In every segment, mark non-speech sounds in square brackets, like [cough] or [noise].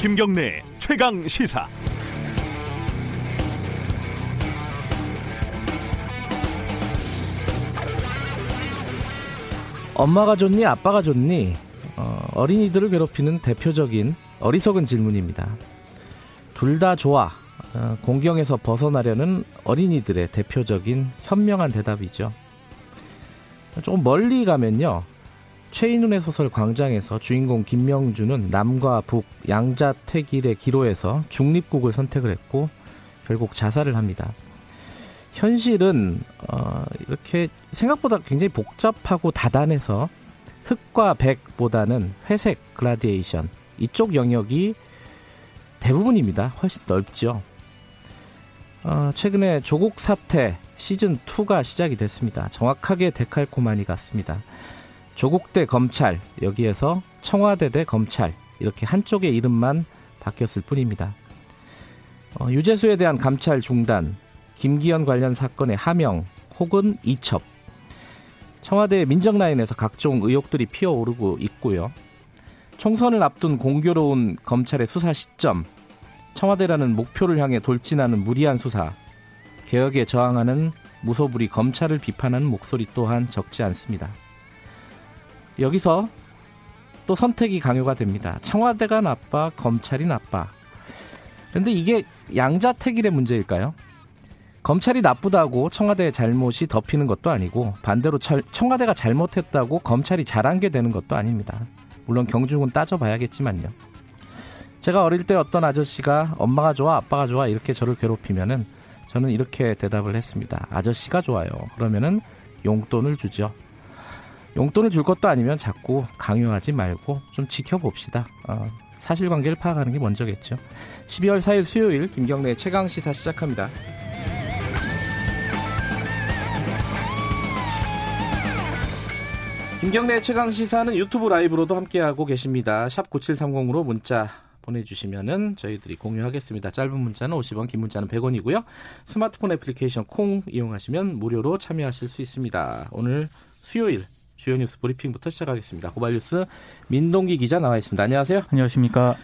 김경래 최강 시사. 엄마가 좋니 아빠가 좋니 어, 린이들을 괴롭히는 대표적인 어리석은 질문입니다. 둘 다 좋아 어, 공경에서 벗어나려는 어린이들의 대표적인 현명한 대답이죠. 조금 멀리 가면요. 최인훈의 소설 광장에서 주인공 김명주는 남과 북 양자택일의 기로에서 중립국을 선택을 했고 결국 자살을 합니다. 현실은 어, 이렇게 생각보다 굉장히 복잡하고 다단해서 흑과 백보다는 회색 그라디에이션 이쪽 영역이 대부분입니다. 훨씬 넓죠. 어, 최근에 조국 사태 시즌 2가 시작이 됐습니다. 정확하게 데칼코마니 같습니다. 조국 대 검찰 여기에서 청와대 대 검찰 이렇게 한쪽의 이름만 바뀌었을 뿐입니다. 어, 유재수에 대한 감찰 중단, 김기현 관련 사건의 하명 혹은 이첩, 청와대 민정 라인에서 각종 의혹들이 피어오르고 있고요. 총선을 앞둔 공교로운 검찰의 수사 시점, 청와대라는 목표를 향해 돌진하는 무리한 수사, 개혁에 저항하는 무소불위 검찰을 비판하는 목소리 또한 적지 않습니다. 여기서 또 선택이 강요가 됩니다. 청와대가 나빠, 검찰이 나빠. 그런데 이게 양자택일의 문제일까요? 검찰이 나쁘다고 청와대의 잘못이 덮이는 것도 아니고 반대로 청와대가 잘못했다고 검찰이 잘한 게 되는 것도 아닙니다. 물론 경중은 따져봐야겠지만요. 제가 어릴 때 어떤 아저씨가 엄마가 좋아, 아빠가 좋아 이렇게 저를 괴롭히면은 저는 이렇게 대답을 했습니다. 아저씨가 좋아요. 그러면은 용돈을 주죠. 용돈을 줄 것도 아니면 자꾸 강요하지 말고 좀 지켜봅시다. 어, 사실관계를 파악하는 게 먼저겠죠. 12월 4일 수요일 김경래 최강 시사 시작합니다. 김경래 최강 시사는 유튜브 라이브로도 함께하고 계십니다. 샵 9730으로 문자 보내주시면은 저희들이 공유하겠습니다. 짧은 문자는 50원, 긴 문자는 100원이고요. 스마트폰 애플리케이션 콩 이용하시면 무료로 참여하실 수 있습니다. 오늘 수요일 주요 뉴스 브리핑부터 시작하겠습니다. 고발뉴스 민동기 기자 나와 있습니다. 안녕하세요. 안녕하십니까.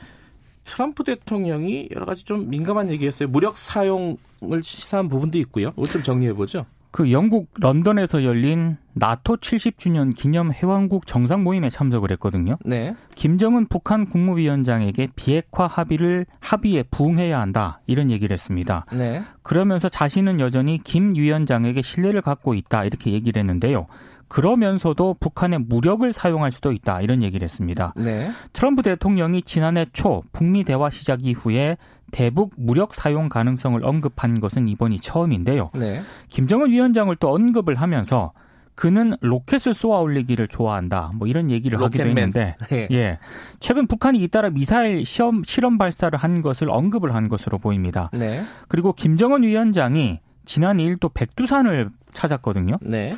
트럼프 대통령이 여러 가지 좀 민감한 얘기했어요. 무력 사용을 시사한 부분도 있고요. 이걸 좀 정리해 보죠. 그 영국 런던에서 열린 나토 70주년 기념 회원국 정상 모임에 참석을 했거든요. 네. 김정은 북한 국무위원장에게 비핵화 합의를 합의에 부응해야 한다 이런 얘기를 했습니다. 네. 그러면서 자신은 여전히 김 위원장에게 신뢰를 갖고 있다 이렇게 얘기를 했는데요. 그러면서도 북한의 무력을 사용할 수도 있다 이런 얘기를 했습니다. 네. 트럼프 대통령이 지난해 초 북미 대화 시작 이후에 대북 무력 사용 가능성을 언급한 것은 이번이 처음인데요. 네. 김정은 위원장을 또 언급을 하면서 그는 로켓을 쏘아 올리기를 좋아한다. 뭐 이런 얘기를 로켓맨. 하기도 했는데, 네. 예. 최근 북한이 잇따라 미사일 시험 실험 발사를 한 것을 언급을 한 것으로 보입니다. 네. 그리고 김정은 위원장이 지난 2일 또 백두산을 찾았거든요. 네.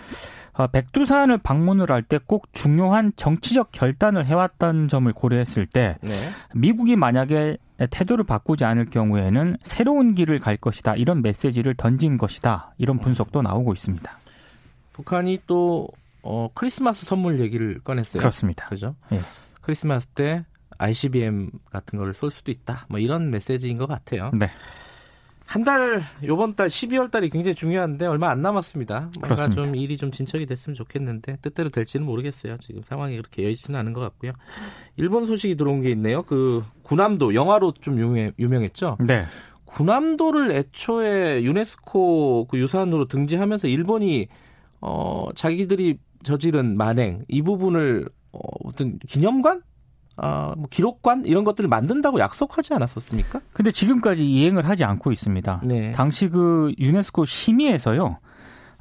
어, 백두산을 방문을 할 때 꼭 중요한 정치적 결단을 해왔던 점을 고려했을 때 네. 미국이 만약에 태도를 바꾸지 않을 경우에는 새로운 길을 갈 것이다 이런 메시지를 던진 것이다 이런 분석도 나오고 있습니다. 북한이 또 어, 크리스마스 선물 얘기를 꺼냈어요. 그렇습니다. 그죠? 예. 크리스마스 때 ICBM 같은 거를 쏠 수도 있다. 뭐 이런 메시지인 것 같아요. 네. 한 달, 요번 달 12월 달이 굉장히 중요한데 얼마 안 남았습니다. 뭔가 그렇습니다. 좀 일이 좀 진척이 됐으면 좋겠는데 뜻대로 될지는 모르겠어요. 지금 상황이 그렇게 여의치는 않은 것 같고요. 일본 소식이 들어온 게 있네요. 그 군함도 영화로 좀 유명, 유명했죠. 네. 군함도를 애초에 유네스코 그 유산으로 등재하면서 일본이 어 자기들이 저지른 만행 이 부분을 어, 어떤 기념관 어, 뭐 기록관 이런 것들을 만든다고 약속하지 않았었습니까? 근데 지금까지 이행을 하지 않고 있습니다. 네. 당시 그 유네스코 심의에서요.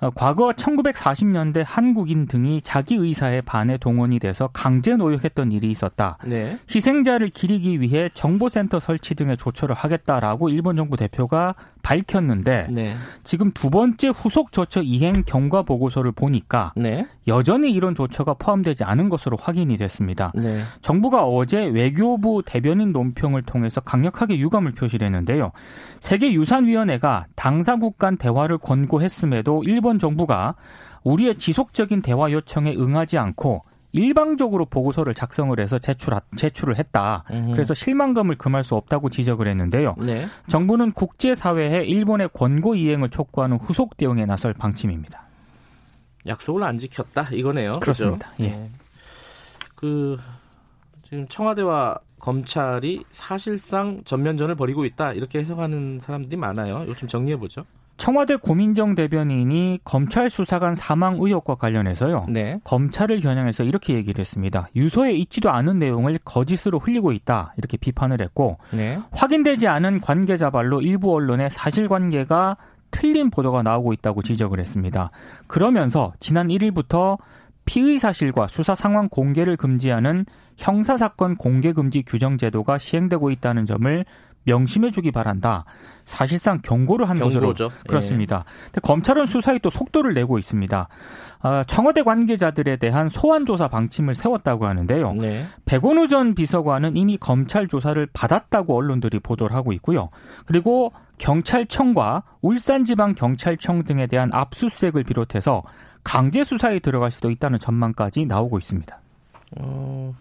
어, 과거 1940년대 한국인 등이 자기 의사에 반해 동원이 돼서 강제 노역했던 일이 있었다. 네. 희생자를 기리기 위해 정보센터 설치 등의 조처를 하겠다라고 일본 정부 대표가 밝혔는데 네. 지금 두 번째 후속 조처 이행 경과 보고서를 보니까 네. 여전히 이런 조처가 포함되지 않은 것으로 확인이 됐습니다. 네. 정부가 어제 외교부 대변인 논평을 통해서 강력하게 유감을 표시했는데요. 세계유산위원회가 당사국 간 대화를 권고했음에도 일본 정부가 우리의 지속적인 대화 요청에 응하지 않고 일방적으로 보고서를 작성을 해서 제출 제출을 했다. 음. 그래서 실망감을 금할 수 없다고 지적을 했는데요. 네. 정부는 국제 사회에 일본의 권고 이행을 촉구하는 후속 대응에 나설 방침입니다. 약속을 안 지켰다 이거네요. 그렇습니다. 그렇죠? 예. 네. 그 지금 청와대와 검찰이 사실상 전면전을 벌이고 있다 이렇게 해석하는 사람들이 많아요. 좀 정리해 보죠. 청와대 고민정 대변인이 검찰 수사관 사망 의혹과 관련해서요. 네. 검찰을 겨냥해서 이렇게 얘기를 했습니다. 유서에 있지도 않은 내용을 거짓으로 흘리고 있다. 이렇게 비판을 했고 네. 확인되지 않은 관계자 발로 일부 언론의 사실관계가 틀린 보도가 나오고 있다고 지적을 했습니다. 그러면서 지난 1일부터 피의 사실과 수사 상황 공개를 금지하는 형사사건 공개금지 규정 제도가 시행되고 있다는 점을 명심해 주기 바란다. 사실상 경고를 한 경고죠. 것으로 예. 그렇습니다. 예. 검찰은 수사에 또 속도를 내고 있습니다. 아, 청와대 관계자들에 대한 소환 조사 방침을 세웠다고 하는데요. 네. 백원우 전 비서관은 이미 검찰 조사를 받았다고 언론들이 보도를 하고 있고요. 그리고 경찰청과 울산지방경찰청 등에 대한 압수수색을 비롯해서 강제 수사에 들어갈 수도 있다는 전망까지 나오고 있습니다. 어,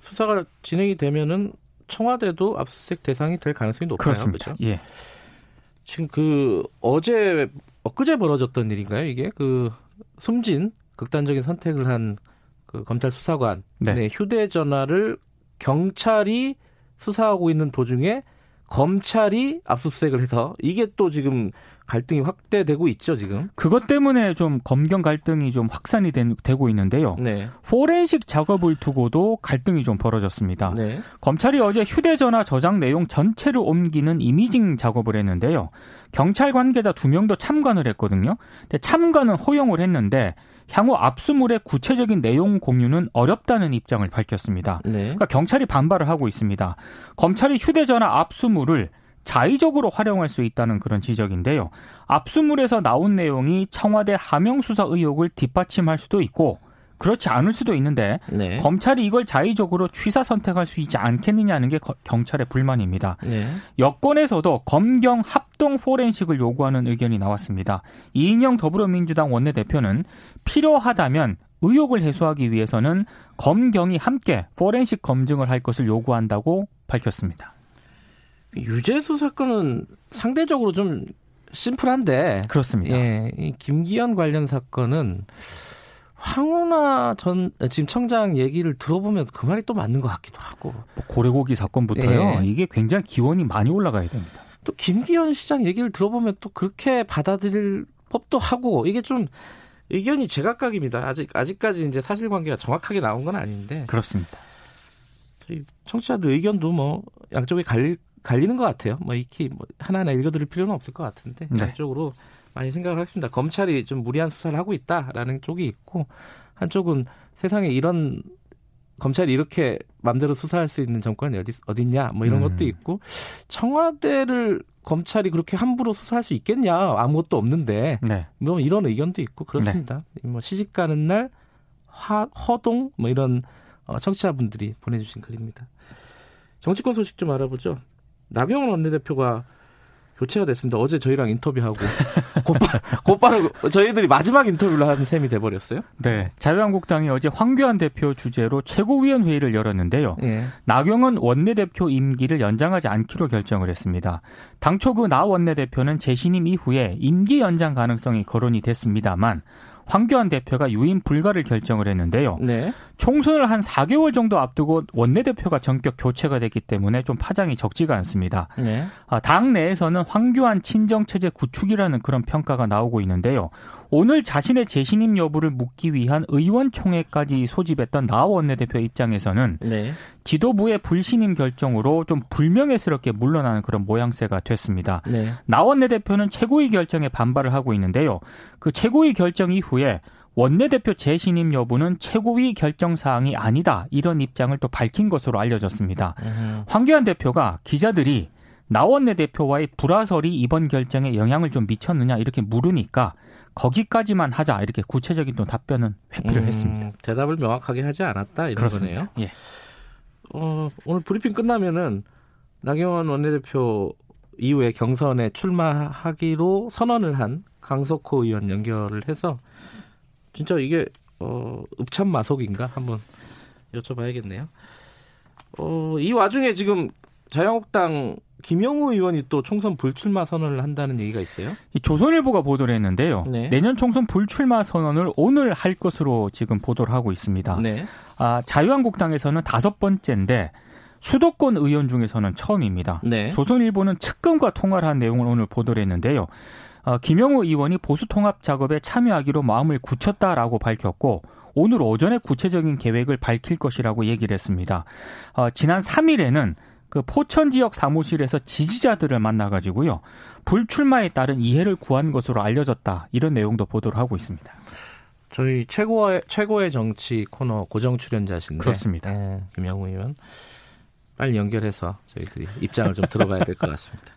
수사가 진행이 되면은 청와대도 압수수색 대상이 될 가능성이 높아요. 그렇습니다. 그렇죠? 예. 지금 그 어제 엊그제 벌어졌던 일인가요? 이게 그 숨진 극단적인 선택을 한 그 검찰 수사관 네. 네, 휴대전화를 경찰이 수사하고 있는 도중에 검찰이 압수수색을 해서 이게 또 지금 갈등이 확대되고 있죠 지금. 그것 때문에 좀 검경 갈등이 좀 확산이 된, 되고 있는데요. 네. 포렌식 작업을 두고도 갈등이 좀 벌어졌습니다. 네. 검찰이 어제 휴대전화 저장 내용 전체를 옮기는 이미징 작업을 했는데요. 경찰 관계자 두 명도 참관을 했거든요. 근데 참관은 허용을 했는데 향후 압수물의 구체적인 내용 공유는 어렵다는 입장을 밝혔습니다. 네. 그러니까 경찰이 반발을 하고 있습니다. 검찰이 휴대전화 압수물을 자의적으로 활용할 수 있다는 그런 지적인데요. 압수물에서 나온 내용이 청와대 하명 수사 의혹을 뒷받침할 수도 있고 그렇지 않을 수도 있는데 네. 검찰이 이걸 자의적으로 취사 선택할 수 있지 않겠느냐는 게 경찰의 불만입니다. 네. 여권에서도 검경 합동 포렌식을 요구하는 의견이 나왔습니다. 이인영 더불어민주당 원내대표는 필요하다면 의혹을 해소하기 위해서는 검경이 함께 포렌식 검증을 할 것을 요구한다고 밝혔습니다. 유재수 사건은 상대적으로 좀 심플한데 그렇습니다. 예, 이 김기현 관련 사건은 황운하 전 지금 청장 얘기를 들어보면 그 말이 또 맞는 것 같기도 하고 뭐 고래고기 사건부터요. 예. 이게 굉장히 기원이 많이 올라가야 됩니다. 또 김기현 시장 얘기를 들어보면 또 그렇게 받아들일 법도 하고 이게 좀 의견이 제각각입니다. 아직 아직까지 이제 사실관계가 정확하게 나온 건 아닌데 그렇습니다. 청취자들 의견도 뭐 양쪽에 갈릴 갈리는 것 같아요. 뭐 익히 뭐 하나하나 읽어드릴 필요는 없을 것 같은데 네. 한쪽으로 많이 생각을 하십니다. 검찰이 좀 무리한 수사를 하고 있다라는 쪽이 있고 한쪽은 세상에 이런 검찰이 이렇게 맘대로 수사할 수 있는 정권이 어디 어딨냐 뭐 이런 음. 것도 있고 청와대를 검찰이 그렇게 함부로 수사할 수 있겠냐 아무것도 없는데 네. 뭐 이런 의견도 있고 그렇습니다. 네. 뭐 시집 가는 날 화, 허동 뭐 이런 어, 청취자분들이 보내주신 글입니다. 정치권 소식 좀 알아보죠. 나경원 원내대표가 교체가 됐습니다. 어제 저희랑 인터뷰하고 [laughs] 곧바로, 곧바로 저희들이 마지막 인터뷰를 한 셈이 돼버렸어요. 네. 자유한국당이 어제 황교안 대표 주재로 최고위원 회의를 열었는데요. 예. 나경원 원내대표 임기를 연장하지 않기로 결정을 했습니다. 당초 그 나 원내대표는 재신임 이후에 임기 연장 가능성이 거론이 됐습니다만 황교안 대표가 유임 불가를 결정을 했는데요. 네. 총선을 한 4개월 정도 앞두고 원내대표가 전격 교체가 됐기 때문에 좀 파장이 적지가 않습니다. 네. 아, 당 내에서는 황교안 친정체제 구축이라는 그런 평가가 나오고 있는데요. 오늘 자신의 재신임 여부를 묻기 위한 의원총회까지 소집했던 나 원내대표 입장에서는 네. 지도부의 불신임 결정으로 좀 불명예스럽게 물러나는 그런 모양새가 됐습니다. 네. 나 원내대표는 최고위 결정에 반발을 하고 있는데요. 그 최고위 결정 이후에 원내대표 재신임 여부는 최고위 결정 사항이 아니다 이런 입장을 또 밝힌 것으로 알려졌습니다. 음. 황교안 대표가 기자들이 나 원내 대표와의 불화설이 이번 결정에 영향을 좀 미쳤느냐 이렇게 물으니까 거기까지만 하자 이렇게 구체적인 또 답변은 회피를 음, 했습니다. 대답을 명확하게 하지 않았다 이런 그렇습니다. 거네요. 예. 어, 오늘 브리핑 끝나면은 나경원 원내대표 이후에 경선에 출마하기로 선언을 한 강석호 의원 연결을 해서 진짜 이게 어, 읍참마속인가 한번 여쭤봐야겠네요. 어, 이 와중에 지금 자유한국당 김영우 의원이 또 총선 불출마 선언을 한다는 얘기가 있어요. 조선일보가 보도를 했는데요. 네. 내년 총선 불출마 선언을 오늘 할 것으로 지금 보도를 하고 있습니다. 네. 아, 자유한국당에서는 다섯 번째인데 수도권 의원 중에서는 처음입니다. 네. 조선일보는 측근과 통화를 한 내용을 오늘 보도를 했는데요. 어, 김영우 의원이 보수 통합 작업에 참여하기로 마음을 굳혔다라고 밝혔고 오늘 오전에 구체적인 계획을 밝힐 것이라고 얘기를 했습니다. 어, 지난 3일에는 그 포천 지역 사무실에서 지지자들을 만나가지고요 불출마에 따른 이해를 구한 것으로 알려졌다 이런 내용도 보도를 하고 있습니다. 저희 최고의 최고의 정치 코너 고정 출연자신데 그렇습니다. 네, 김영우 의원 빨리 연결해서 저희들이 입장을 좀 들어봐야 될 것 같습니다.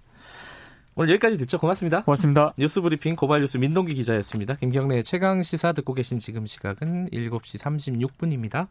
오늘 여기까지 듣죠. 고맙습니다. 고맙습니다. 뉴스 브리핑 고발 뉴스 민동기 기자였습니다. 김경래의 최강 시사 듣고 계신 지금 시각은 7시 36분입니다.